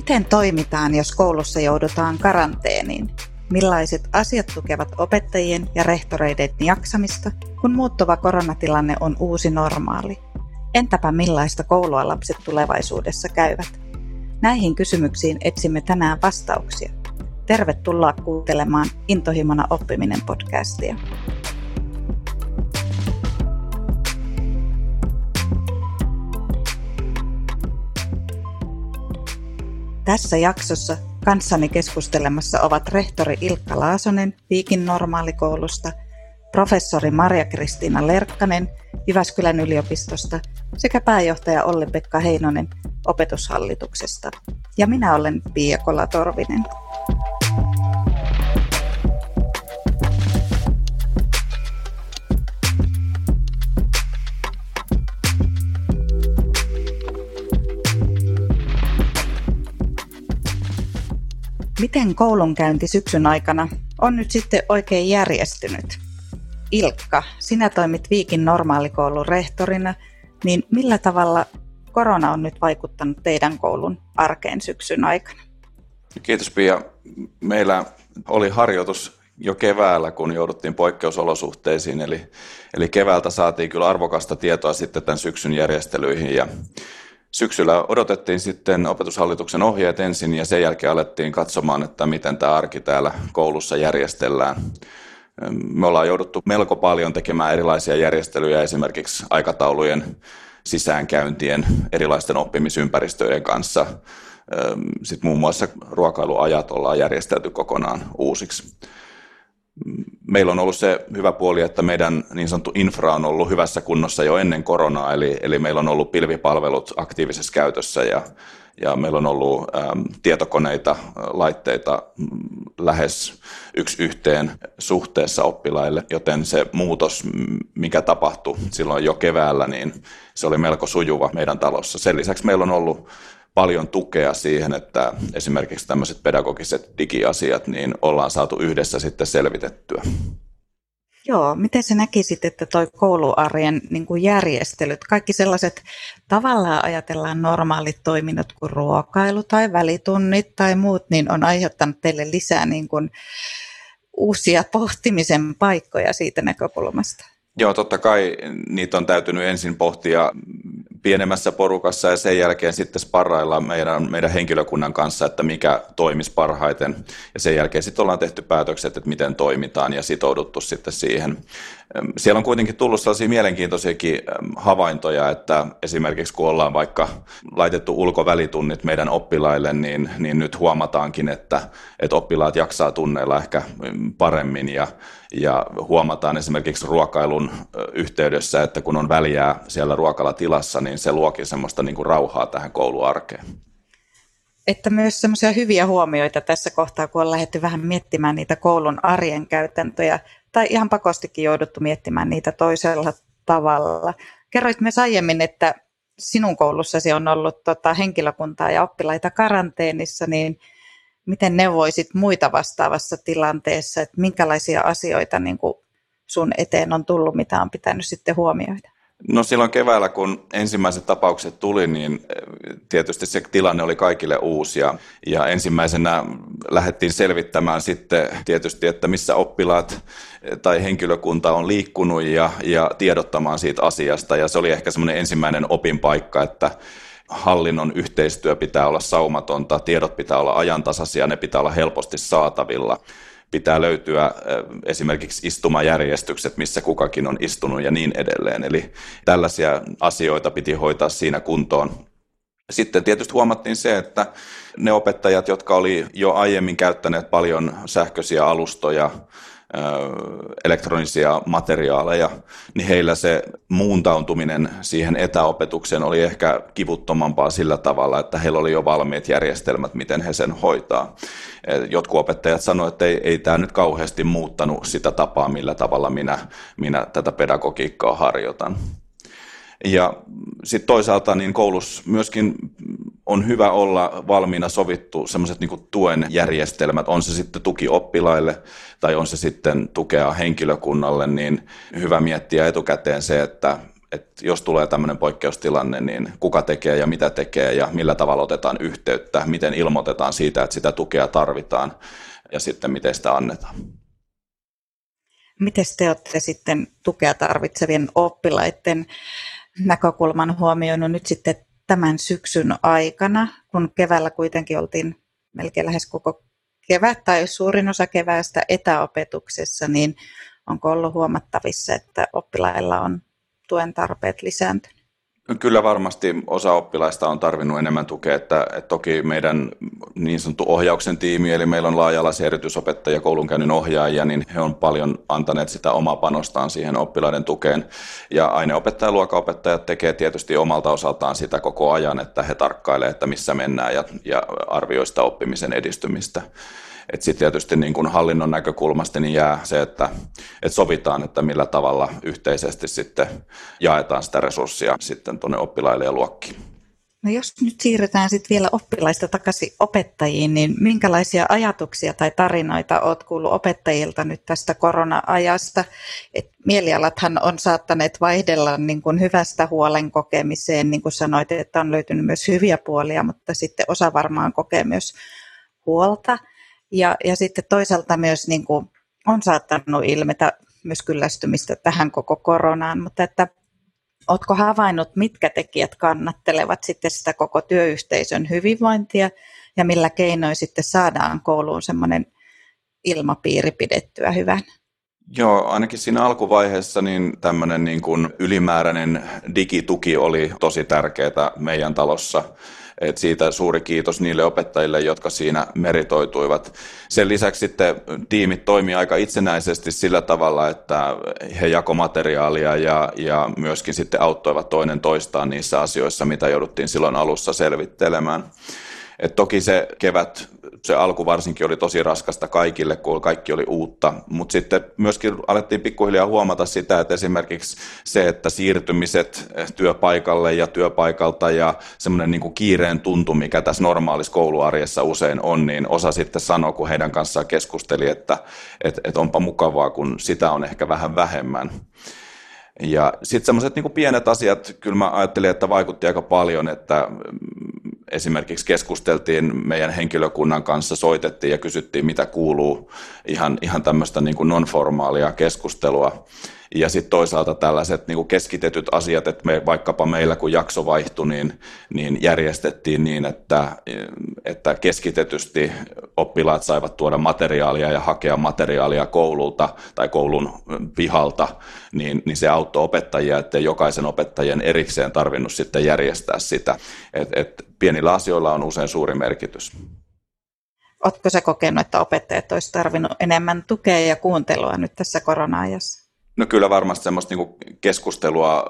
Miten toimitaan, jos koulussa joudutaan karanteeniin? Millaiset asiat tukevat opettajien ja rehtoreiden jaksamista, kun muuttuva koronatilanne on uusi normaali? Entäpä millaista koulua lapset tulevaisuudessa käyvät? Näihin kysymyksiin etsimme tänään vastauksia. Tervetuloa kuuntelemaan Intohimona oppiminen podcastia. Tässä jaksossa kanssani keskustelemassa ovat rehtori Ilkka Laasonen Viikin normaalikoulusta, professori Maria-Kristiina Lerkkanen Jyväskylän yliopistosta sekä pääjohtaja Olli-Pekka Heinonen opetushallituksesta. Ja minä olen Pia Kola-Torvinen. Miten koulunkäynti syksyn aikana on nyt sitten oikein järjestynyt? Ilkka, sinä toimit Viikin normaalikoulun rehtorina, niin millä tavalla korona on nyt vaikuttanut teidän koulun arkeen syksyn aikana? Kiitos Pia. Meillä oli harjoitus jo keväällä, kun jouduttiin poikkeusolosuhteisiin, eli, eli keväältä saatiin kyllä arvokasta tietoa sitten tämän syksyn järjestelyihin ja Syksyllä odotettiin sitten opetushallituksen ohjeet ensin ja sen jälkeen alettiin katsomaan, että miten tämä arki täällä koulussa järjestellään. Me ollaan jouduttu melko paljon tekemään erilaisia järjestelyjä esimerkiksi aikataulujen sisäänkäyntien, erilaisten oppimisympäristöjen kanssa. Sitten muun muassa ruokailuajat ollaan järjestelty kokonaan uusiksi meillä on ollut se hyvä puoli, että meidän niin sanottu infra on ollut hyvässä kunnossa jo ennen koronaa, eli, eli meillä on ollut pilvipalvelut aktiivisessa käytössä ja, ja meillä on ollut äm, tietokoneita, laitteita mm, lähes yksi yhteen suhteessa oppilaille, joten se muutos, mikä tapahtui silloin jo keväällä, niin se oli melko sujuva meidän talossa. Sen lisäksi meillä on ollut paljon tukea siihen, että esimerkiksi tämmöiset pedagogiset digiasiat niin ollaan saatu yhdessä sitten selvitettyä. Joo, miten sä näkisit, että toi kouluarjen niin kuin järjestelyt, kaikki sellaiset tavallaan ajatellaan normaalit toiminnot kuin ruokailu tai välitunnit tai muut, niin on aiheuttanut teille lisää niin kuin uusia pohtimisen paikkoja siitä näkökulmasta? Joo, totta kai niitä on täytynyt ensin pohtia pienemmässä porukassa ja sen jälkeen sitten sparrailla meidän, meidän henkilökunnan kanssa, että mikä toimisi parhaiten. Ja sen jälkeen sitten ollaan tehty päätökset, että miten toimitaan ja sitouduttu sitten siihen. Siellä on kuitenkin tullut sellaisia mielenkiintoisiakin havaintoja, että esimerkiksi kun ollaan vaikka laitettu ulkovälitunnit meidän oppilaille, niin, niin nyt huomataankin, että, että oppilaat jaksaa tunneilla ehkä paremmin ja, ja huomataan esimerkiksi ruokailun yhteydessä, että kun on väliä siellä ruokalatilassa, niin se luokin semmoista niin kuin rauhaa tähän kouluarkeen että myös semmoisia hyviä huomioita tässä kohtaa, kun on lähdetty vähän miettimään niitä koulun arjen käytäntöjä tai ihan pakostikin jouduttu miettimään niitä toisella tavalla. Kerroit myös aiemmin, että sinun koulussasi on ollut tota, henkilökuntaa ja oppilaita karanteenissa, niin miten neuvoisit muita vastaavassa tilanteessa, että minkälaisia asioita niin kuin sun eteen on tullut, mitä on pitänyt sitten huomioida? No silloin keväällä, kun ensimmäiset tapaukset tuli, niin eh, tietysti se tilanne oli kaikille uusi ja, ja ensimmäisenä lähdettiin selvittämään sitten tietysti, että missä oppilaat eh, tai henkilökunta on liikkunut ja, ja tiedottamaan siitä asiasta. Ja se oli ehkä semmoinen ensimmäinen opinpaikka, että hallinnon yhteistyö pitää olla saumatonta, tiedot pitää olla ajantasaisia, ne pitää olla helposti saatavilla pitää löytyä esimerkiksi istumajärjestykset, missä kukakin on istunut ja niin edelleen. Eli tällaisia asioita piti hoitaa siinä kuntoon. Sitten tietysti huomattiin se, että ne opettajat, jotka oli jo aiemmin käyttäneet paljon sähköisiä alustoja, elektronisia materiaaleja, niin heillä se muuntautuminen siihen etäopetukseen oli ehkä kivuttomampaa sillä tavalla, että heillä oli jo valmiit järjestelmät, miten he sen hoitaa. Jotkut opettajat sanoivat, että ei, ei tämä nyt kauheasti muuttanut sitä tapaa, millä tavalla minä, minä tätä pedagogiikkaa harjoitan. Ja sitten toisaalta niin koulussa myöskin on hyvä olla valmiina sovittu semmoiset niin tuen järjestelmät, on se sitten tuki oppilaille tai on se sitten tukea henkilökunnalle, niin hyvä miettiä etukäteen se, että että jos tulee tämmöinen poikkeustilanne, niin kuka tekee ja mitä tekee ja millä tavalla otetaan yhteyttä, miten ilmoitetaan siitä, että sitä tukea tarvitaan ja sitten miten sitä annetaan. Miten te olette sitten tukea tarvitsevien oppilaiden näkökulman huomioinut nyt sitten tämän syksyn aikana, kun keväällä kuitenkin oltiin melkein lähes koko kevät tai suurin osa keväästä etäopetuksessa, niin onko ollut huomattavissa, että oppilailla on tuen tarpeet lisääntyneet? Kyllä varmasti osa oppilaista on tarvinnut enemmän tukea, että, että toki meidän niin sanottu ohjauksen tiimi, eli meillä on laaja-alaisia erityisopettajia, koulunkäynnin ohjaajia, niin he on paljon antaneet sitä omaa panostaan siihen oppilaiden tukeen. Ja aineopettaja ja luokaopettajat tekee tietysti omalta osaltaan sitä koko ajan, että he tarkkailevat, että missä mennään ja, ja arvioivat sitä oppimisen edistymistä. Että sitten tietysti niin kun hallinnon näkökulmasta niin jää se, että, että sovitaan, että millä tavalla yhteisesti sitten jaetaan sitä resurssia sitten tuonne oppilaille ja luokkiin. No jos nyt siirrytään sitten vielä oppilaista takaisin opettajiin, niin minkälaisia ajatuksia tai tarinoita olet kuullut opettajilta nyt tästä korona-ajasta? Et mielialathan on saattaneet vaihdella niin kuin hyvästä huolen kokemiseen, niin kuin sanoit, että on löytynyt myös hyviä puolia, mutta sitten osa varmaan kokee myös huolta. Ja, ja sitten toisaalta myös niin kuin on saattanut ilmetä myös kyllästymistä tähän koko koronaan, mutta että Oletko havainnut, mitkä tekijät kannattelevat sitten sitä koko työyhteisön hyvinvointia ja millä keinoin sitten saadaan kouluun semmoinen ilmapiiri pidettyä hyvän? Joo, ainakin siinä alkuvaiheessa niin tämmöinen niin kuin ylimääräinen digituki oli tosi tärkeää meidän talossa. Et siitä suuri kiitos niille opettajille, jotka siinä meritoituivat. Sen lisäksi sitten tiimit toimii aika itsenäisesti sillä tavalla, että he jako materiaalia ja, ja myöskin sitten auttoivat toinen toistaan niissä asioissa, mitä jouduttiin silloin alussa selvittelemään. Et toki se kevät, se alku varsinkin oli tosi raskasta kaikille, kun kaikki oli uutta, mutta sitten myöskin alettiin pikkuhiljaa huomata sitä, että esimerkiksi se, että siirtymiset työpaikalle ja työpaikalta ja semmoinen niin kiireen tuntu, mikä tässä normaalissa kouluarjessa usein on, niin osa sitten sanoi, kun heidän kanssaan keskusteli, että et, et onpa mukavaa, kun sitä on ehkä vähän vähemmän. Ja sitten semmoiset niin pienet asiat, kyllä mä ajattelin, että vaikutti aika paljon, että esimerkiksi keskusteltiin meidän henkilökunnan kanssa, soitettiin ja kysyttiin, mitä kuuluu, ihan, ihan tämmöistä niin non-formaalia keskustelua. Ja sitten toisaalta tällaiset niin keskitetyt asiat, että me, vaikkapa meillä kun jakso vaihtui, niin, niin järjestettiin niin, että, että keskitetysti oppilaat saivat tuoda materiaalia ja hakea materiaalia koululta tai koulun pihalta, niin, niin se auttoi opettajia, että jokaisen opettajan erikseen tarvinnut sitten järjestää sitä. Et, et pienillä asioilla on usein suuri merkitys. Oletko se kokenut, että opettajat olisivat tarvinnut enemmän tukea ja kuuntelua nyt tässä korona-ajassa? No kyllä varmasti semmoista niin keskustelua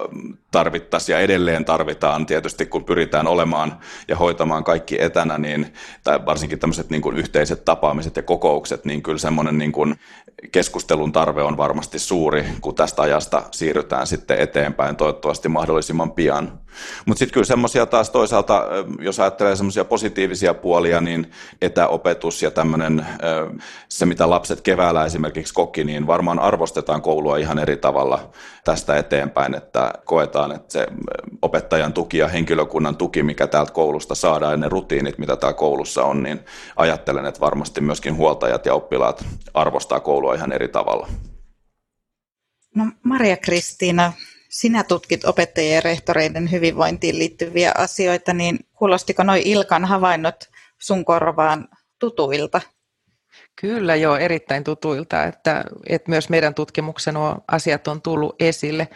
tarvittaisiin ja edelleen tarvitaan tietysti, kun pyritään olemaan ja hoitamaan kaikki etänä, niin, tai varsinkin tämmöiset niin kuin yhteiset tapaamiset ja kokoukset, niin kyllä semmoinen niin kuin keskustelun tarve on varmasti suuri, kun tästä ajasta siirrytään sitten eteenpäin toivottavasti mahdollisimman pian. Mutta sitten kyllä semmoisia taas toisaalta, jos ajattelee semmoisia positiivisia puolia, niin etäopetus ja tämmöinen, se mitä lapset keväällä esimerkiksi koki, niin varmaan arvostetaan koulua ihan eri tavalla tästä eteenpäin, että koetaan, että se opettajan tuki ja henkilökunnan tuki, mikä täältä koulusta saadaan ja ne rutiinit, mitä täällä koulussa on, niin ajattelen, että varmasti myöskin huoltajat ja oppilaat arvostaa koulua ihan eri tavalla. No Maria Kristiina, sinä tutkit opettajien ja rehtoreiden hyvinvointiin liittyviä asioita, niin kuulostiko noin Ilkan havainnot sun korvaan tutuilta? Kyllä joo, erittäin tutuilta, että, että myös meidän tutkimuksen nuo asiat on tullut esille.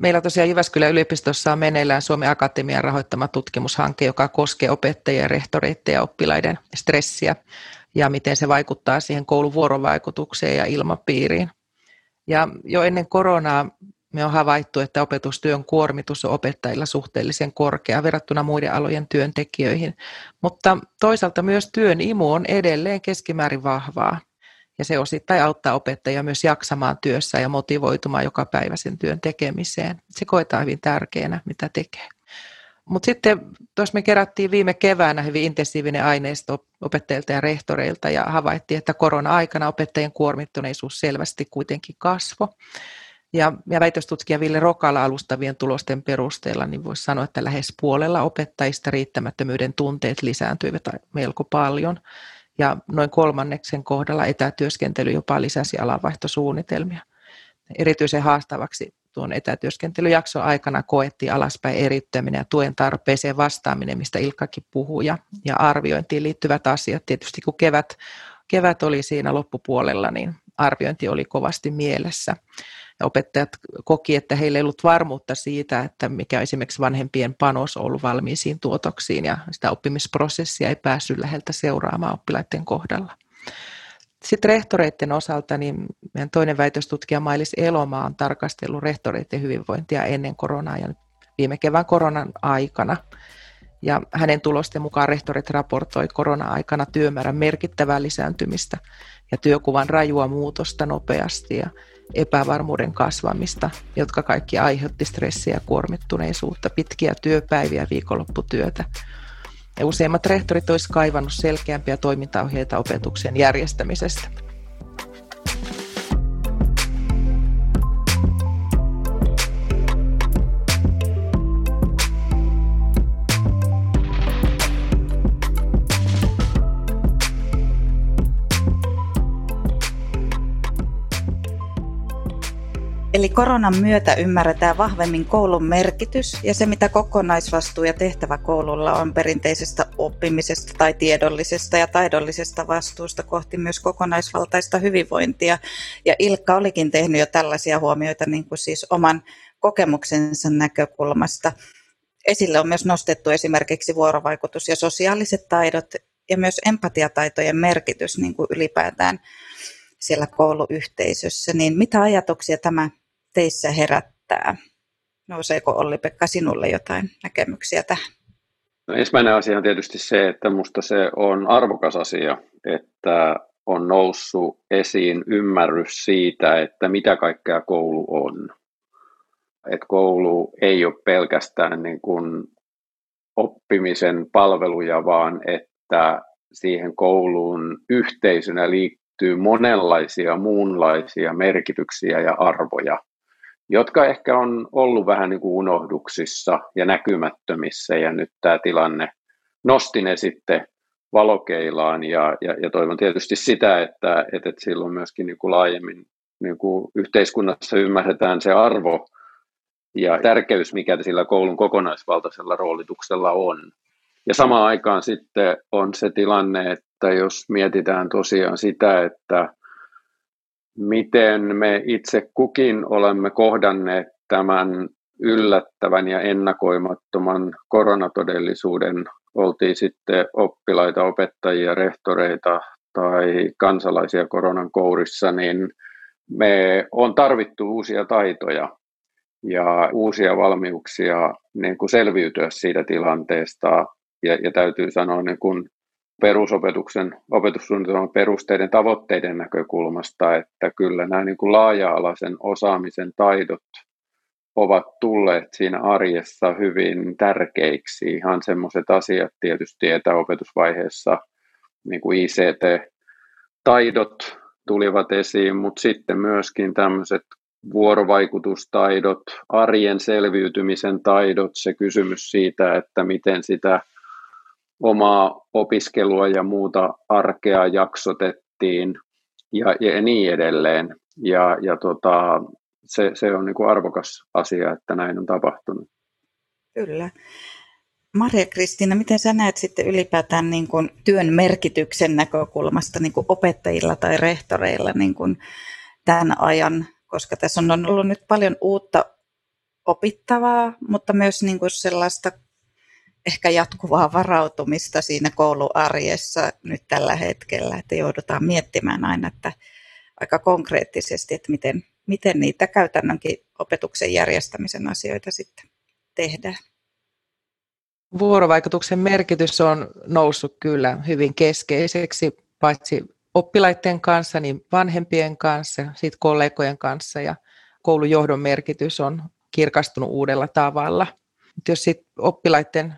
Meillä tosiaan Jyväskylän yliopistossa on meneillään Suomen Akatemian rahoittama tutkimushanke, joka koskee opettajia, rehtoreiden ja oppilaiden stressiä ja miten se vaikuttaa siihen koulun vuorovaikutukseen ja ilmapiiriin. Ja jo ennen koronaa me on havaittu, että opetustyön kuormitus on opettajilla suhteellisen korkea verrattuna muiden alojen työntekijöihin, mutta toisaalta myös työn imu on edelleen keskimäärin vahvaa ja se osittain auttaa opettajia myös jaksamaan työssä ja motivoitumaan joka päivä sen työn tekemiseen. Se koetaan hyvin tärkeänä, mitä tekee. Mutta sitten tuossa me kerättiin viime keväänä hyvin intensiivinen aineisto opettajilta ja rehtoreilta ja havaittiin, että korona-aikana opettajien kuormittuneisuus selvästi kuitenkin kasvoi. Ja, ja väitöstutkija Ville Rokala alustavien tulosten perusteella niin voisi sanoa, että lähes puolella opettajista riittämättömyyden tunteet lisääntyivät melko paljon. Ja noin kolmanneksen kohdalla etätyöskentely jopa lisäsi alanvaihtosuunnitelmia. Erityisen haastavaksi tuon etätyöskentelyjakson aikana koettiin alaspäin eriyttäminen ja tuen tarpeeseen vastaaminen, mistä Ilkkakin puhuu, ja, ja arviointiin liittyvät asiat. Tietysti kun kevät, kevät oli siinä loppupuolella, niin arviointi oli kovasti mielessä. Ja opettajat koki, että heillä ei ollut varmuutta siitä, että mikä esimerkiksi vanhempien panos on ollut valmiisiin tuotoksiin ja sitä oppimisprosessia ei päässyt läheltä seuraamaan oppilaiden kohdalla. Sitten rehtoreiden osalta, niin meidän toinen väitöstutkija Mailis Elomaa on tarkastellut rehtoreiden hyvinvointia ennen koronaa ja viime kevään koronan aikana. Ja hänen tulosten mukaan rehtorit raportoi korona-aikana työmäärän merkittävää lisääntymistä ja työkuvan rajua muutosta nopeasti ja epävarmuuden kasvamista, jotka kaikki aiheutti stressiä ja kuormittuneisuutta, pitkiä työpäiviä, viikonlopputyötä – ja useimmat rehtorit olisivat kaivannut selkeämpiä toimintaohjeita opetuksen järjestämisestä. Eli koronan myötä ymmärretään vahvemmin koulun merkitys ja se, mitä kokonaisvastuu ja tehtävä koululla on perinteisestä oppimisesta tai tiedollisesta ja taidollisesta vastuusta kohti myös kokonaisvaltaista hyvinvointia. Ja Ilkka olikin tehnyt jo tällaisia huomioita niin kuin siis oman kokemuksensa näkökulmasta. Esille on myös nostettu esimerkiksi vuorovaikutus ja sosiaaliset taidot ja myös empatiataitojen merkitys niin kuin ylipäätään siellä kouluyhteisössä, niin mitä ajatuksia tämä teissä herättää? Nouseeko Olli-Pekka sinulle jotain näkemyksiä tähän? No, ensimmäinen asia on tietysti se, että minusta se on arvokas asia, että on noussut esiin ymmärrys siitä, että mitä kaikkea koulu on. Että koulu ei ole pelkästään niin kuin oppimisen palveluja, vaan että siihen kouluun yhteisönä liittyy monenlaisia muunlaisia merkityksiä ja arvoja jotka ehkä on ollut vähän niin kuin unohduksissa ja näkymättömissä, ja nyt tämä tilanne nosti ne sitten valokeilaan, ja, ja, ja toivon tietysti sitä, että, että, silloin myöskin niin kuin laajemmin niin kuin yhteiskunnassa ymmärretään se arvo ja tärkeys, mikä sillä koulun kokonaisvaltaisella roolituksella on. Ja samaan aikaan sitten on se tilanne, että jos mietitään tosiaan sitä, että miten me itse kukin olemme kohdanneet tämän yllättävän ja ennakoimattoman koronatodellisuuden, oltiin sitten oppilaita, opettajia, rehtoreita tai kansalaisia koronan kourissa, niin me on tarvittu uusia taitoja ja uusia valmiuksia niin kuin selviytyä siitä tilanteesta. Ja, ja täytyy sanoa niin kuin perusopetuksen opetussuunnitelman perusteiden tavoitteiden näkökulmasta, että kyllä nämä niin kuin laaja-alaisen osaamisen taidot ovat tulleet siinä arjessa hyvin tärkeiksi. Ihan semmoiset asiat tietysti etäopetusvaiheessa, niin kuin ICT-taidot tulivat esiin, mutta sitten myöskin tämmöiset vuorovaikutustaidot, arjen selviytymisen taidot, se kysymys siitä, että miten sitä omaa opiskelua ja muuta arkea jaksotettiin ja, ja niin edelleen. Ja, ja tota, se, se on niin kuin arvokas asia, että näin on tapahtunut. Kyllä. Maria Kristiina, miten sä näet sitten ylipäätään niin kuin työn merkityksen näkökulmasta niin kuin opettajilla tai rehtoreilla niin kuin tämän ajan, koska tässä on ollut nyt paljon uutta opittavaa, mutta myös niin kuin sellaista ehkä jatkuvaa varautumista siinä kouluarjessa nyt tällä hetkellä, että joudutaan miettimään aina, että aika konkreettisesti, että miten, miten niitä käytännönkin opetuksen järjestämisen asioita sitten tehdään. Vuorovaikutuksen merkitys on noussut kyllä hyvin keskeiseksi, paitsi oppilaiden kanssa, niin vanhempien kanssa, siitä kollegojen kanssa ja koulujohdon merkitys on kirkastunut uudella tavalla. Jos sitten oppilaiden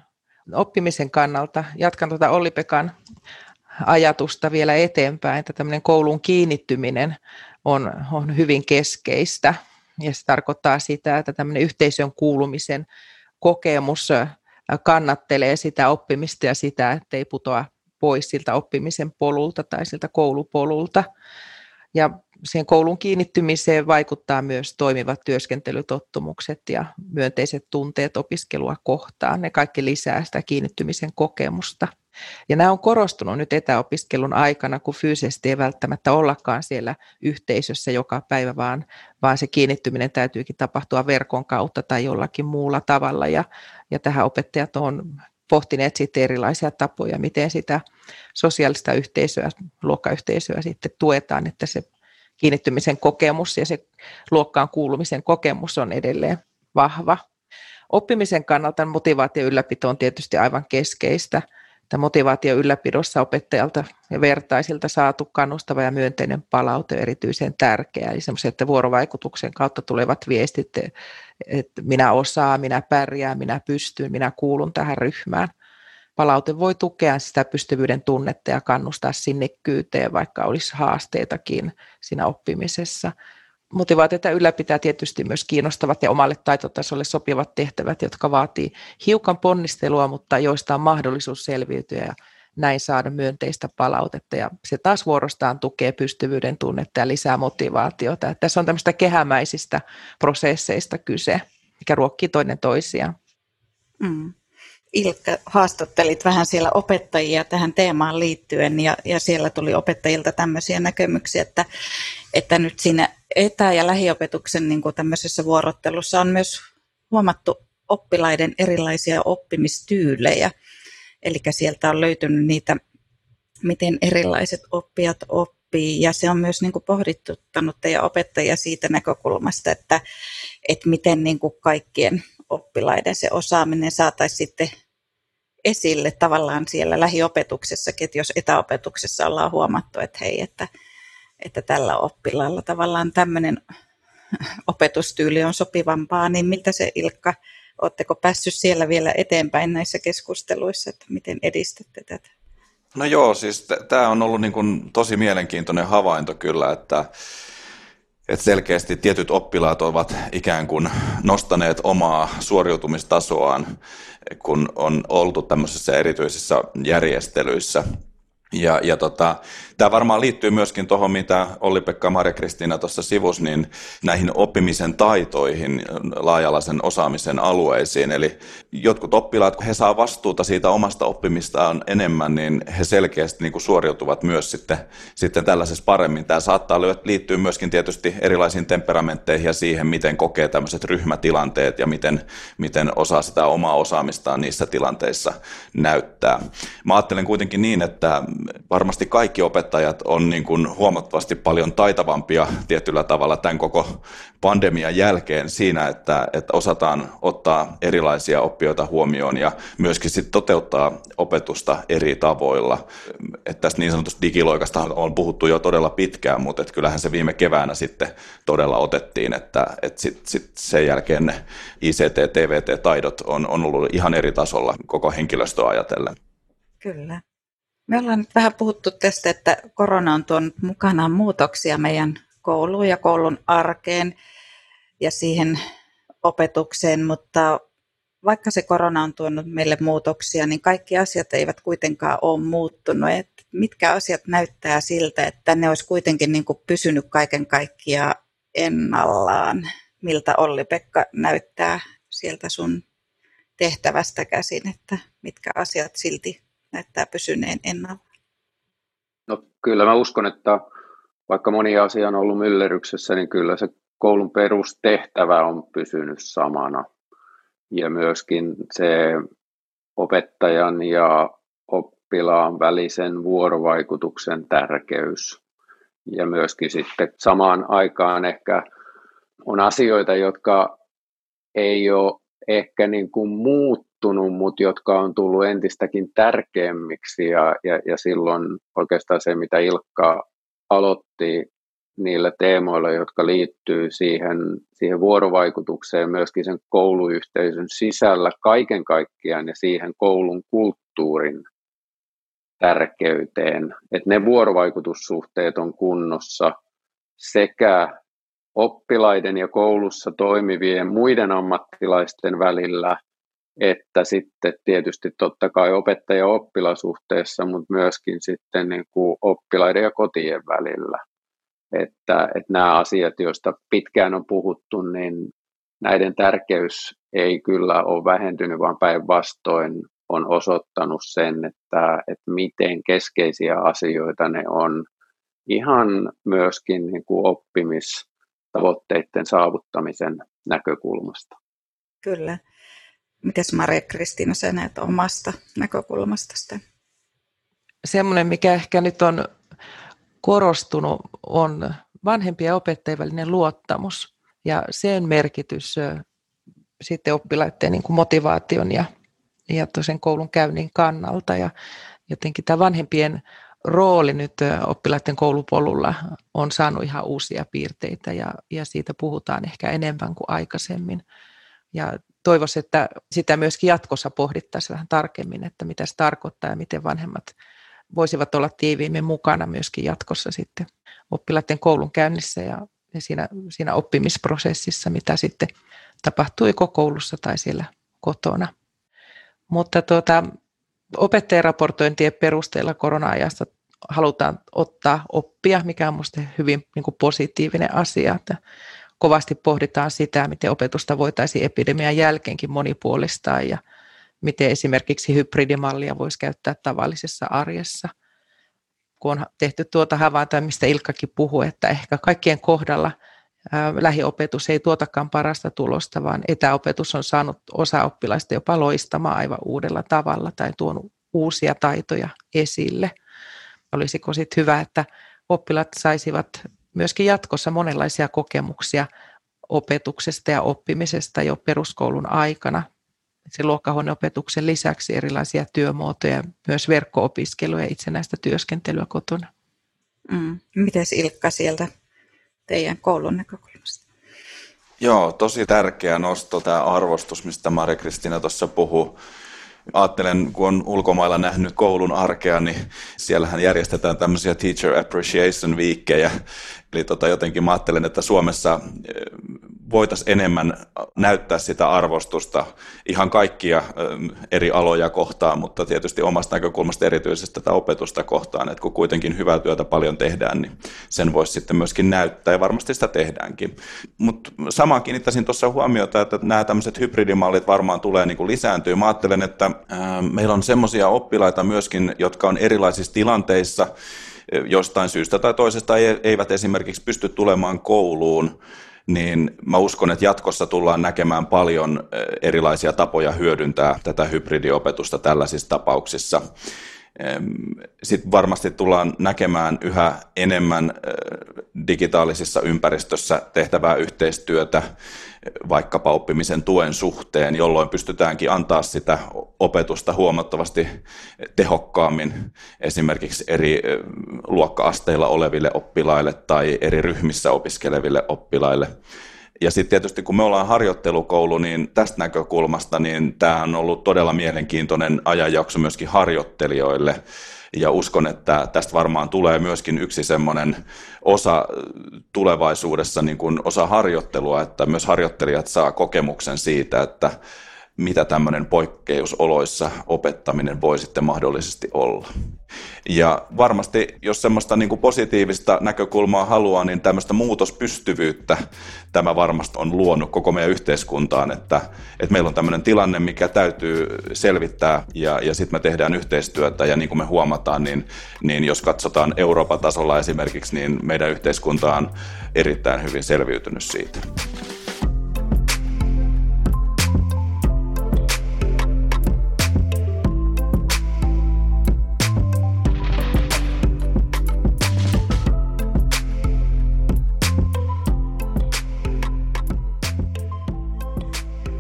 oppimisen kannalta jatkan tuota Olli-Pekan ajatusta vielä eteenpäin, että tämmöinen kouluun kiinnittyminen on, on hyvin keskeistä. Ja se tarkoittaa sitä, että tämmöinen yhteisön kuulumisen kokemus kannattelee sitä oppimista ja sitä, että ei putoa pois siltä oppimisen polulta tai siltä koulupolulta. Ja siihen koulun kiinnittymiseen vaikuttaa myös toimivat työskentelytottumukset ja myönteiset tunteet opiskelua kohtaan. Ne kaikki lisää sitä kiinnittymisen kokemusta. Ja nämä on korostunut nyt etäopiskelun aikana, kun fyysisesti ei välttämättä ollakaan siellä yhteisössä joka päivä, vaan, vaan se kiinnittyminen täytyykin tapahtua verkon kautta tai jollakin muulla tavalla. Ja, ja tähän opettajat on pohtineet sitten erilaisia tapoja, miten sitä sosiaalista yhteisöä, luokkayhteisöä sitten tuetaan, että se kiinnittymisen kokemus ja se luokkaan kuulumisen kokemus on edelleen vahva. Oppimisen kannalta motivaatio ylläpito on tietysti aivan keskeistä. Tämä motivaatio ylläpidossa opettajalta ja vertaisilta saatu kannustava ja myönteinen palaute on erityisen tärkeää. Eli semmoisia, että vuorovaikutuksen kautta tulevat viestit, että minä osaan, minä pärjään, minä pystyn, minä kuulun tähän ryhmään – palaute voi tukea sitä pystyvyyden tunnetta ja kannustaa sinnekkyyteen, vaikka olisi haasteitakin siinä oppimisessa. Motivaatiota ylläpitää tietysti myös kiinnostavat ja omalle taitotasolle sopivat tehtävät, jotka vaatii hiukan ponnistelua, mutta joista on mahdollisuus selviytyä ja näin saada myönteistä palautetta. Ja se taas vuorostaan tukee pystyvyyden tunnetta ja lisää motivaatiota. Tässä on tämmöistä kehämäisistä prosesseista kyse, mikä ruokkii toinen toisiaan. Mm. Ilkka, haastattelit vähän siellä opettajia tähän teemaan liittyen ja, ja siellä tuli opettajilta tämmöisiä näkemyksiä, että, että nyt siinä etä- ja lähiopetuksen niin kuin tämmöisessä vuorottelussa on myös huomattu oppilaiden erilaisia oppimistyylejä. Eli sieltä on löytynyt niitä, miten erilaiset oppijat oppii ja se on myös niin kuin pohdittuttanut teidän opettajia siitä näkökulmasta, että, että miten niin kuin kaikkien oppilaiden se osaaminen saataisiin sitten esille tavallaan siellä lähiopetuksessakin, että jos etäopetuksessa ollaan huomattu, että hei, että, että tällä oppilaalla tavallaan tämmöinen opetustyyli on sopivampaa, niin miltä se Ilkka, oletteko päässyt siellä vielä eteenpäin näissä keskusteluissa, että miten edistätte tätä? No joo, siis tämä on ollut niin kuin tosi mielenkiintoinen havainto kyllä, että että selkeästi tietyt oppilaat ovat ikään kuin nostaneet omaa suoriutumistasoaan, kun on oltu tämmöisissä erityisissä järjestelyissä. Ja, ja tota, tämä varmaan liittyy myöskin tuohon, mitä Olli-Pekka ja Maria-Kristiina tuossa sivus, niin näihin oppimisen taitoihin, laajalaisen osaamisen alueisiin. Eli jotkut oppilaat, kun he saa vastuuta siitä omasta oppimistaan enemmän, niin he selkeästi niin kuin suoriutuvat myös sitten, sitten tällaisessa paremmin. Tämä saattaa liittyä myöskin tietysti erilaisiin temperamentteihin ja siihen, miten kokee tämmöiset ryhmätilanteet ja miten, miten osaa sitä omaa osaamistaan niissä tilanteissa näyttää. Mä ajattelen kuitenkin niin, että varmasti kaikki opettajat on niin kuin huomattavasti paljon taitavampia tietyllä tavalla tämän koko pandemian jälkeen siinä, että, että osataan ottaa erilaisia oppijoita huomioon ja myöskin sit toteuttaa opetusta eri tavoilla. Että tästä niin sanotusta digiloikasta on puhuttu jo todella pitkään, mutta että kyllähän se viime keväänä sitten todella otettiin, että, että sit, sit sen jälkeen ne ICT, TVT-taidot on, on ollut ihan eri tasolla koko henkilöstöä ajatellen. Kyllä. Me ollaan nyt vähän puhuttu tästä, että korona on tuonut mukanaan muutoksia meidän kouluun ja koulun arkeen ja siihen opetukseen, mutta vaikka se korona on tuonut meille muutoksia, niin kaikki asiat eivät kuitenkaan ole muuttunut. Et mitkä asiat näyttää siltä, että ne olisi kuitenkin niin kuin pysynyt kaiken kaikkiaan ennallaan? Miltä Olli-Pekka näyttää sieltä sun tehtävästä käsin, että mitkä asiat silti näyttää pysyneen ennalla? No kyllä mä uskon, että vaikka moni asia on ollut myllerryksessä, niin kyllä se koulun perustehtävä on pysynyt samana. Ja myöskin se opettajan ja oppilaan välisen vuorovaikutuksen tärkeys. Ja myöskin sitten samaan aikaan ehkä on asioita, jotka ei ole ehkä niin kuin muuttunut, mutta jotka on tullut entistäkin tärkeämmiksi ja, ja, ja silloin oikeastaan se, mitä Ilkka aloitti niillä teemoilla, jotka liittyy siihen, siihen vuorovaikutukseen myöskin sen kouluyhteisön sisällä kaiken kaikkiaan ja siihen koulun kulttuurin tärkeyteen, että ne vuorovaikutussuhteet on kunnossa sekä oppilaiden ja koulussa toimivien muiden ammattilaisten välillä, että sitten tietysti totta kai opettaja oppilasuhteessa, mutta myöskin sitten niin kuin oppilaiden ja kotien välillä. Että, että nämä asiat, joista pitkään on puhuttu, niin näiden tärkeys ei kyllä ole vähentynyt, vaan päinvastoin on osoittanut sen, että, että miten keskeisiä asioita ne on ihan myöskin niin kuin oppimistavoitteiden saavuttamisen näkökulmasta. Kyllä. Mites Maria Kristiina sä näet omasta näkökulmasta sitä? Semmoinen, mikä ehkä nyt on korostunut, on vanhempien ja opettajien välinen luottamus ja sen merkitys sitten oppilaiden niin kuin motivaation ja, ja sen koulun käynnin kannalta. Ja jotenkin tämä vanhempien rooli nyt oppilaiden koulupolulla on saanut ihan uusia piirteitä ja, ja siitä puhutaan ehkä enemmän kuin aikaisemmin. Ja toivoisin, että sitä myöskin jatkossa pohdittaisiin vähän tarkemmin, että mitä se tarkoittaa ja miten vanhemmat voisivat olla tiiviimmin mukana myöskin jatkossa sitten oppilaiden koulun käynnissä ja, siinä, siinä oppimisprosessissa, mitä sitten tapahtui joko koulussa tai siellä kotona. Mutta tuota, opettajaraportointien perusteella korona-ajasta halutaan ottaa oppia, mikä on minusta hyvin niin kuin positiivinen asia. Että kovasti pohditaan sitä, miten opetusta voitaisiin epidemian jälkeenkin monipuolistaa ja miten esimerkiksi hybridimallia voisi käyttää tavallisessa arjessa. Kun on tehty tuota havaintoa, mistä Ilkkakin puhui, että ehkä kaikkien kohdalla lähiopetus ei tuotakaan parasta tulosta, vaan etäopetus on saanut osa oppilaista jopa loistamaan aivan uudella tavalla tai tuonut uusia taitoja esille. Olisiko sitten hyvä, että oppilaat saisivat myöskin jatkossa monenlaisia kokemuksia opetuksesta ja oppimisesta jo peruskoulun aikana. Se luokkahuoneopetuksen lisäksi erilaisia työmuotoja, myös verkko-opiskelua ja itsenäistä työskentelyä kotona. Mm. Miten Ilkka sieltä teidän koulun näkökulmasta? Joo, tosi tärkeä nosto tämä arvostus, mistä Mari-Kristiina tuossa puhuu. Ajattelen, kun on ulkomailla nähnyt koulun arkea, niin siellähän järjestetään tämmöisiä Teacher Appreciation viikkejä. Eli tota, jotenkin mä ajattelen, että Suomessa voitaisiin enemmän näyttää sitä arvostusta ihan kaikkia eri aloja kohtaan, mutta tietysti omasta näkökulmasta erityisesti tätä opetusta kohtaan, että kun kuitenkin hyvää työtä paljon tehdään, niin sen voisi sitten myöskin näyttää ja varmasti sitä tehdäänkin. Mutta samaan kiinnittäisin tuossa huomiota, että nämä tämmöiset hybridimallit varmaan tulee niin kuin lisääntyä. Mä ajattelen, että meillä on semmoisia oppilaita myöskin, jotka on erilaisissa tilanteissa, jostain syystä tai toisesta eivät esimerkiksi pysty tulemaan kouluun, niin mä uskon, että jatkossa tullaan näkemään paljon erilaisia tapoja hyödyntää tätä hybridiopetusta tällaisissa tapauksissa. Sitten varmasti tullaan näkemään yhä enemmän digitaalisissa ympäristössä tehtävää yhteistyötä vaikkapa oppimisen tuen suhteen, jolloin pystytäänkin antaa sitä opetusta huomattavasti tehokkaammin esimerkiksi eri luokka-asteilla oleville oppilaille tai eri ryhmissä opiskeleville oppilaille. Ja sitten tietysti kun me ollaan harjoittelukoulu, niin tästä näkökulmasta niin tämä on ollut todella mielenkiintoinen ajanjakso myöskin harjoittelijoille. Ja uskon, että tästä varmaan tulee myöskin yksi semmoinen osa tulevaisuudessa, niin kuin osa harjoittelua, että myös harjoittelijat saa kokemuksen siitä, että mitä tämmöinen poikkeusoloissa opettaminen voi sitten mahdollisesti olla. Ja varmasti, jos semmoista niin kuin positiivista näkökulmaa haluaa, niin tämmöistä muutospystyvyyttä tämä varmasti on luonut koko meidän yhteiskuntaan, että, että meillä on tämmöinen tilanne, mikä täytyy selvittää ja, ja sitten me tehdään yhteistyötä ja niin kuin me huomataan, niin, niin jos katsotaan Euroopan tasolla esimerkiksi, niin meidän yhteiskunta on erittäin hyvin selviytynyt siitä.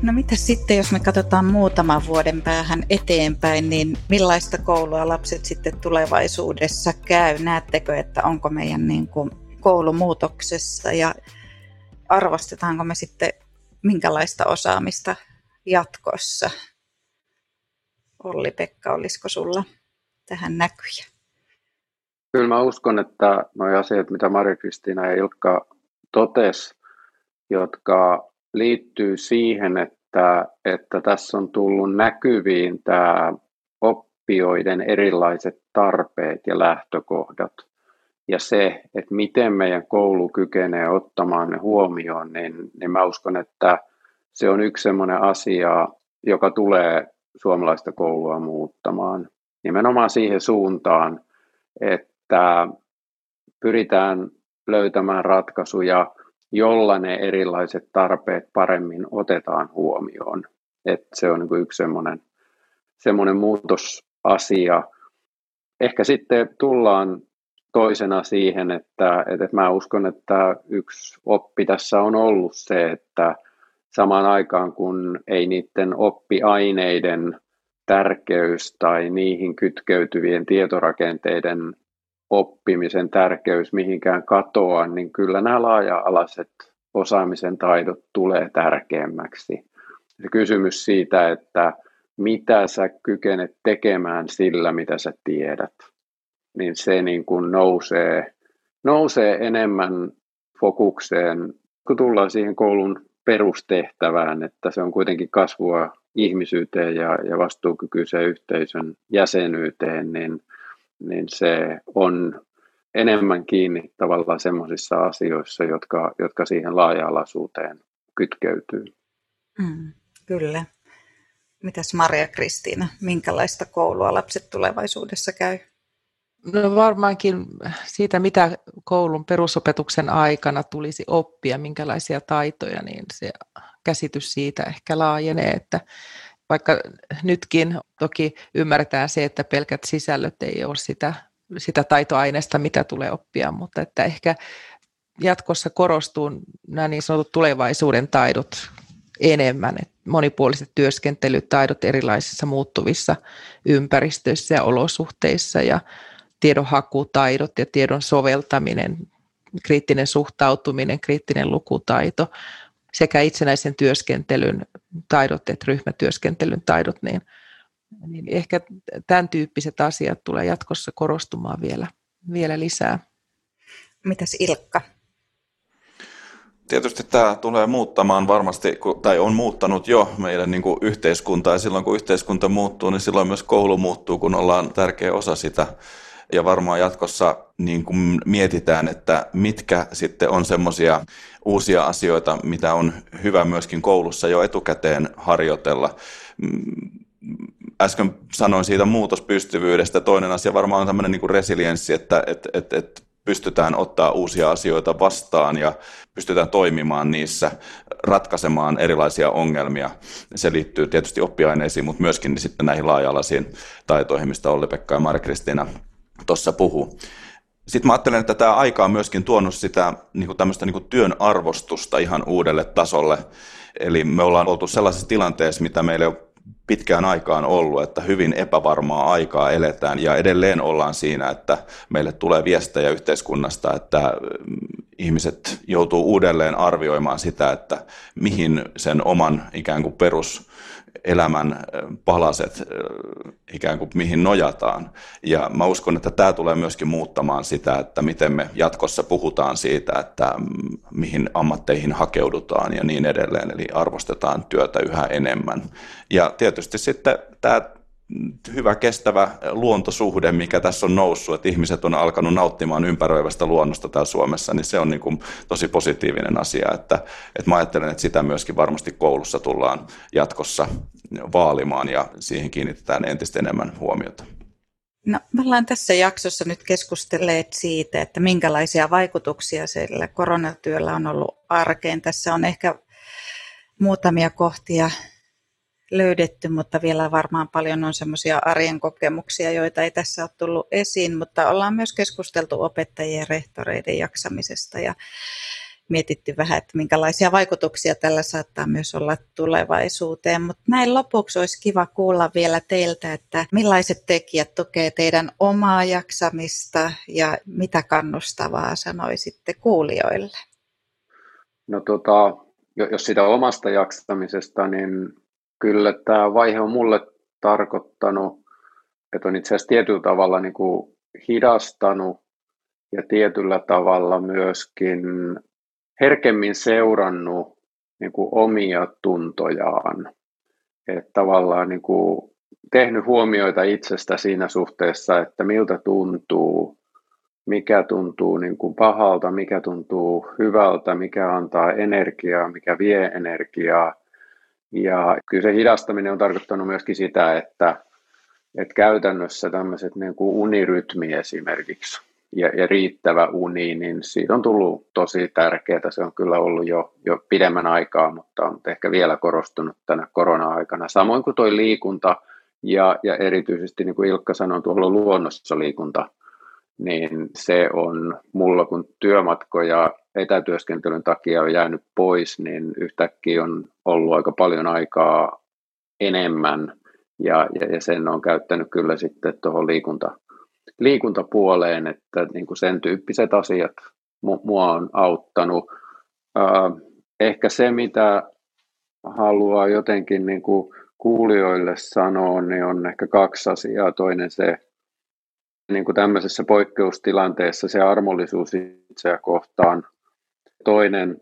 No mitä sitten, jos me katsotaan muutaman vuoden päähän eteenpäin, niin millaista koulua lapset sitten tulevaisuudessa käy? Näettekö, että onko meidän niin kuin koulumuutoksessa ja arvostetaanko me sitten minkälaista osaamista jatkossa? Olli-Pekka, olisiko sulla tähän näkyjä? Kyllä mä uskon, että nuo asiat, mitä Maria-Kristiina ja Ilkka totesi, jotka liittyy siihen, että, että tässä on tullut näkyviin tämä oppijoiden erilaiset tarpeet ja lähtökohdat. Ja se, että miten meidän koulu kykenee ottamaan ne huomioon, niin, niin mä uskon, että se on yksi sellainen asia, joka tulee suomalaista koulua muuttamaan. Nimenomaan siihen suuntaan, että pyritään löytämään ratkaisuja, jolla ne erilaiset tarpeet paremmin otetaan huomioon. Et se on niin yksi semmoinen, semmoinen muutosasia. Ehkä sitten tullaan toisena siihen, että, että mä uskon, että yksi oppi tässä on ollut se, että samaan aikaan kun ei niiden oppiaineiden tärkeys tai niihin kytkeytyvien tietorakenteiden oppimisen tärkeys mihinkään katoa, niin kyllä nämä laaja-alaiset osaamisen taidot tulee tärkeämmäksi. Se kysymys siitä, että mitä sä kykenet tekemään sillä, mitä sä tiedät, niin se niin kuin nousee, nousee enemmän fokukseen, kun tullaan siihen koulun perustehtävään, että se on kuitenkin kasvua ihmisyyteen ja, ja vastuukykyiseen yhteisön jäsenyyteen, niin, niin se on enemmän kiinni tavallaan semmoisissa asioissa, jotka, jotka siihen laaja-alaisuuteen kytkeytyy. Mm, kyllä. Mitäs Maria Kristiina, minkälaista koulua lapset tulevaisuudessa käy? No varmaankin siitä, mitä koulun perusopetuksen aikana tulisi oppia, minkälaisia taitoja, niin se käsitys siitä ehkä laajenee, että vaikka nytkin toki ymmärretään se, että pelkät sisällöt ei ole sitä, sitä taitoaineesta, mitä tulee oppia, mutta että ehkä jatkossa korostuu nämä niin sanotut tulevaisuuden taidot enemmän, että monipuoliset työskentelytaidot erilaisissa muuttuvissa ympäristöissä ja olosuhteissa ja tiedonhakutaidot ja tiedon soveltaminen, kriittinen suhtautuminen, kriittinen lukutaito sekä itsenäisen työskentelyn taidot että ryhmätyöskentelyn taidot, niin, niin ehkä tämän tyyppiset asiat tulee jatkossa korostumaan vielä, vielä lisää. Mitäs Ilkka? Tietysti tämä tulee muuttamaan varmasti, tai on muuttanut jo meidän niin kuin yhteiskuntaa, ja silloin kun yhteiskunta muuttuu, niin silloin myös koulu muuttuu, kun ollaan tärkeä osa sitä ja varmaan jatkossa niin kuin mietitään, että mitkä sitten on semmoisia uusia asioita, mitä on hyvä myöskin koulussa jo etukäteen harjoitella. Mm, äsken sanoin siitä muutospystyvyydestä. Toinen asia varmaan on tämmöinen niin kuin resilienssi, että että että että pystytään ottaa uusia asioita vastaan ja pystytään toimimaan niissä, ratkaisemaan erilaisia ongelmia. Se liittyy tietysti oppiaineisiin, mutta myöskin sitten näihin laaja-alaisiin taitoihin, mistä Olli-Pekka ja Mari-Kristiina tuossa puhuu. Sitten mä ajattelen, että tämä aika on myöskin tuonut sitä niin kuin tämmöistä niin kuin työn arvostusta ihan uudelle tasolle. Eli me ollaan oltu sellaisessa tilanteessa, mitä meillä ei ole pitkään aikaan ollut, että hyvin epävarmaa aikaa eletään ja edelleen ollaan siinä, että meille tulee viestejä yhteiskunnasta, että mm, ihmiset joutuu uudelleen arvioimaan sitä, että mihin sen oman ikään kuin perus elämän palaset ikään kuin mihin nojataan. Ja mä uskon, että tämä tulee myöskin muuttamaan sitä, että miten me jatkossa puhutaan siitä, että mm, mihin ammatteihin hakeudutaan ja niin edelleen. Eli arvostetaan työtä yhä enemmän. Ja tietysti sitten tämä hyvä kestävä luontosuhde, mikä tässä on noussut, että ihmiset on alkanut nauttimaan ympäröivästä luonnosta täällä Suomessa, niin se on niin kuin tosi positiivinen asia, että, että mä ajattelen, että sitä myöskin varmasti koulussa tullaan jatkossa vaalimaan ja siihen kiinnitetään entistä enemmän huomiota. No, me ollaan tässä jaksossa nyt keskustelleet siitä, että minkälaisia vaikutuksia sillä koronatyöllä on ollut arkeen. Tässä on ehkä muutamia kohtia löydetty, mutta vielä varmaan paljon on semmoisia arjen kokemuksia, joita ei tässä ole tullut esiin, mutta ollaan myös keskusteltu opettajien ja rehtoreiden jaksamisesta ja mietitty vähän, että minkälaisia vaikutuksia tällä saattaa myös olla tulevaisuuteen. Mutta näin lopuksi olisi kiva kuulla vielä teiltä, että millaiset tekijät tukee teidän omaa jaksamista ja mitä kannustavaa sanoisitte kuulijoille? No tota, jos sitä omasta jaksamisesta, niin kyllä tämä vaihe on mulle tarkoittanut, että on itse asiassa tietyllä tavalla niin kuin hidastanut ja tietyllä tavalla myöskin herkemmin seurannut niin kuin omia tuntojaan. Että tavallaan niin kuin tehnyt huomioita itsestä siinä suhteessa, että miltä tuntuu, mikä tuntuu niin kuin pahalta, mikä tuntuu hyvältä, mikä antaa energiaa, mikä vie energiaa. Ja kyllä se hidastaminen on tarkoittanut myöskin sitä, että, että käytännössä tämmöiset niin kuin unirytmi esimerkiksi ja, ja riittävä uni, niin siitä on tullut tosi tärkeää. Se on kyllä ollut jo, jo pidemmän aikaa, mutta on ehkä vielä korostunut tänä korona-aikana. Samoin kuin tuo liikunta ja, ja erityisesti, niin kuin Ilkka sanoi, tuolla luonnossa liikunta, niin se on mulla, kun työmatkoja etätyöskentelyn takia on jäänyt pois, niin yhtäkkiä on ollut aika paljon aikaa enemmän ja, ja, ja sen on käyttänyt kyllä sitten tuohon liikunta, liikuntapuoleen, että niin kuin sen tyyppiset asiat mua on auttanut. Ehkä se, mitä haluaa jotenkin niin kuin kuulijoille sanoa, niin on ehkä kaksi asiaa. Toinen se, niin kuin tämmöisessä poikkeustilanteessa se armollisuus itseä kohtaan. Toinen,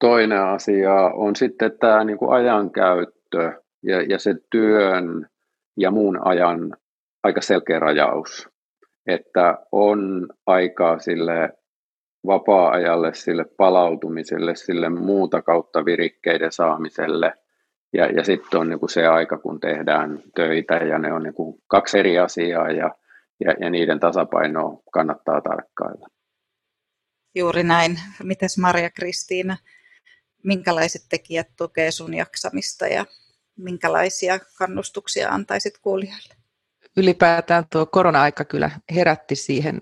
toinen asia on sitten tämä niin kuin ajankäyttö ja, ja se työn ja muun ajan aika selkeä rajaus että on aikaa sille vapaa-ajalle, sille palautumiselle, sille muuta kautta virikkeiden saamiselle. Ja, ja sitten on niinku se aika, kun tehdään töitä ja ne on niinku kaksi eri asiaa ja, ja, ja niiden tasapainoa kannattaa tarkkailla. Juuri näin. Mites Maria Kristiina, minkälaiset tekijät tukee sun jaksamista ja minkälaisia kannustuksia antaisit kuulijoille? ylipäätään tuo korona-aika kyllä herätti siihen,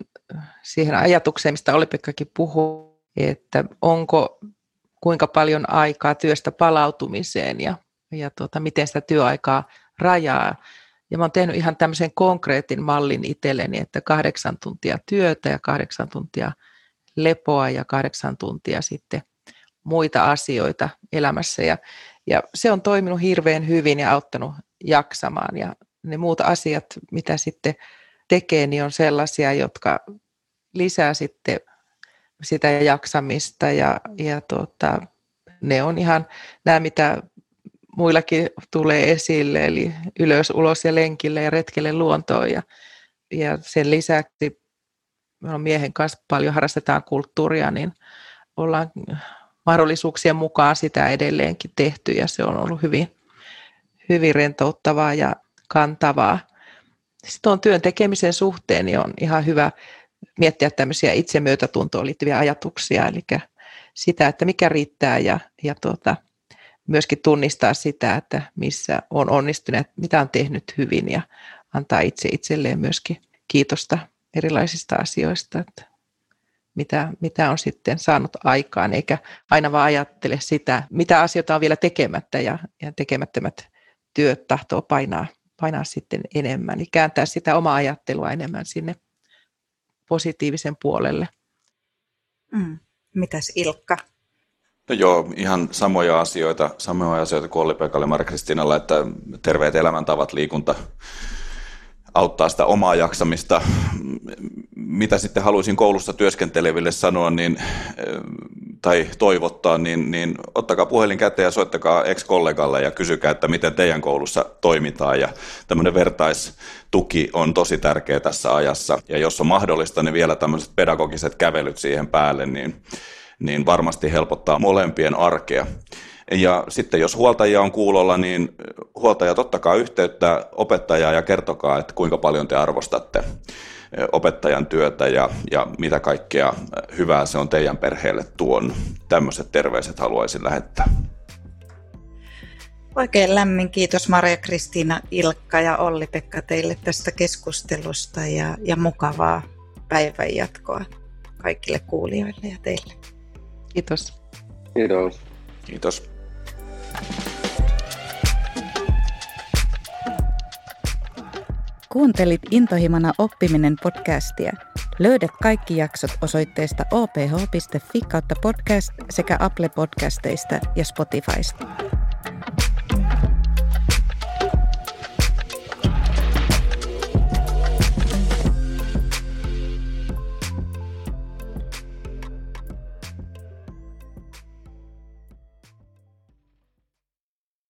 siihen ajatukseen, mistä Oli-Pekkakin puhui, että onko kuinka paljon aikaa työstä palautumiseen ja, ja tuota, miten sitä työaikaa rajaa. Ja mä oon tehnyt ihan tämmöisen konkreetin mallin itselleni, että kahdeksan tuntia työtä ja kahdeksan tuntia lepoa ja kahdeksan tuntia sitten muita asioita elämässä. Ja, ja se on toiminut hirveän hyvin ja auttanut jaksamaan. Ja ne muut asiat, mitä sitten tekee, niin on sellaisia, jotka lisää sitten sitä jaksamista ja, ja tuota, ne on ihan nämä, mitä muillakin tulee esille, eli ylös, ulos ja lenkille ja retkelle luontoon. Ja, ja sen lisäksi on miehen kanssa paljon harrastetaan kulttuuria, niin ollaan mahdollisuuksien mukaan sitä edelleenkin tehty ja se on ollut hyvin, hyvin rentouttavaa ja kantavaa. Sitten on työn tekemisen suhteen niin on ihan hyvä miettiä tämmöisiä itsemyötätuntoon liittyviä ajatuksia, eli sitä, että mikä riittää ja, ja tuota, myöskin tunnistaa sitä, että missä on onnistunut, mitä on tehnyt hyvin ja antaa itse itselleen myöskin kiitosta erilaisista asioista, että mitä, mitä on sitten saanut aikaan, eikä aina vaan ajattele sitä, mitä asioita on vielä tekemättä ja, ja tekemättömät työt tahtoo painaa painaa sitten enemmän, niin kääntää sitä omaa ajattelua enemmän sinne positiivisen puolelle. Mm. Mitäs Ilkka? No joo, ihan samoja asioita, samoja asioita kuin Olli Pekalle Mark Kristiinalla, että terveet elämäntavat, liikunta auttaa sitä omaa jaksamista. Mitä sitten haluaisin koulussa työskenteleville sanoa, niin tai toivottaa, niin, niin ottakaa puhelin käteen ja soittakaa ex-kollegalle ja kysykää, että miten teidän koulussa toimitaan. Ja tämmöinen vertaistuki on tosi tärkeä tässä ajassa. Ja jos on mahdollista, niin vielä tämmöiset pedagogiset kävelyt siihen päälle, niin, niin varmasti helpottaa molempien arkea. Ja sitten jos huoltajia on kuulolla, niin huoltajat ottakaa yhteyttä opettajaa ja kertokaa, että kuinka paljon te arvostatte opettajan työtä ja, ja mitä kaikkea hyvää se on teidän perheelle tuon. Tämmöiset terveiset haluaisin lähettää. Oikein lämmin kiitos Maria Kristiina Ilkka ja Olli-Pekka teille tästä keskustelusta ja, ja mukavaa päivän jatkoa kaikille kuulijoille ja teille. Kiitos. Kiitos. Kiitos. Kuuntelit Intohimana oppiminen podcastia. Löydät kaikki jaksot osoitteesta oph.fi kautta podcast sekä Apple podcasteista ja Spotifysta.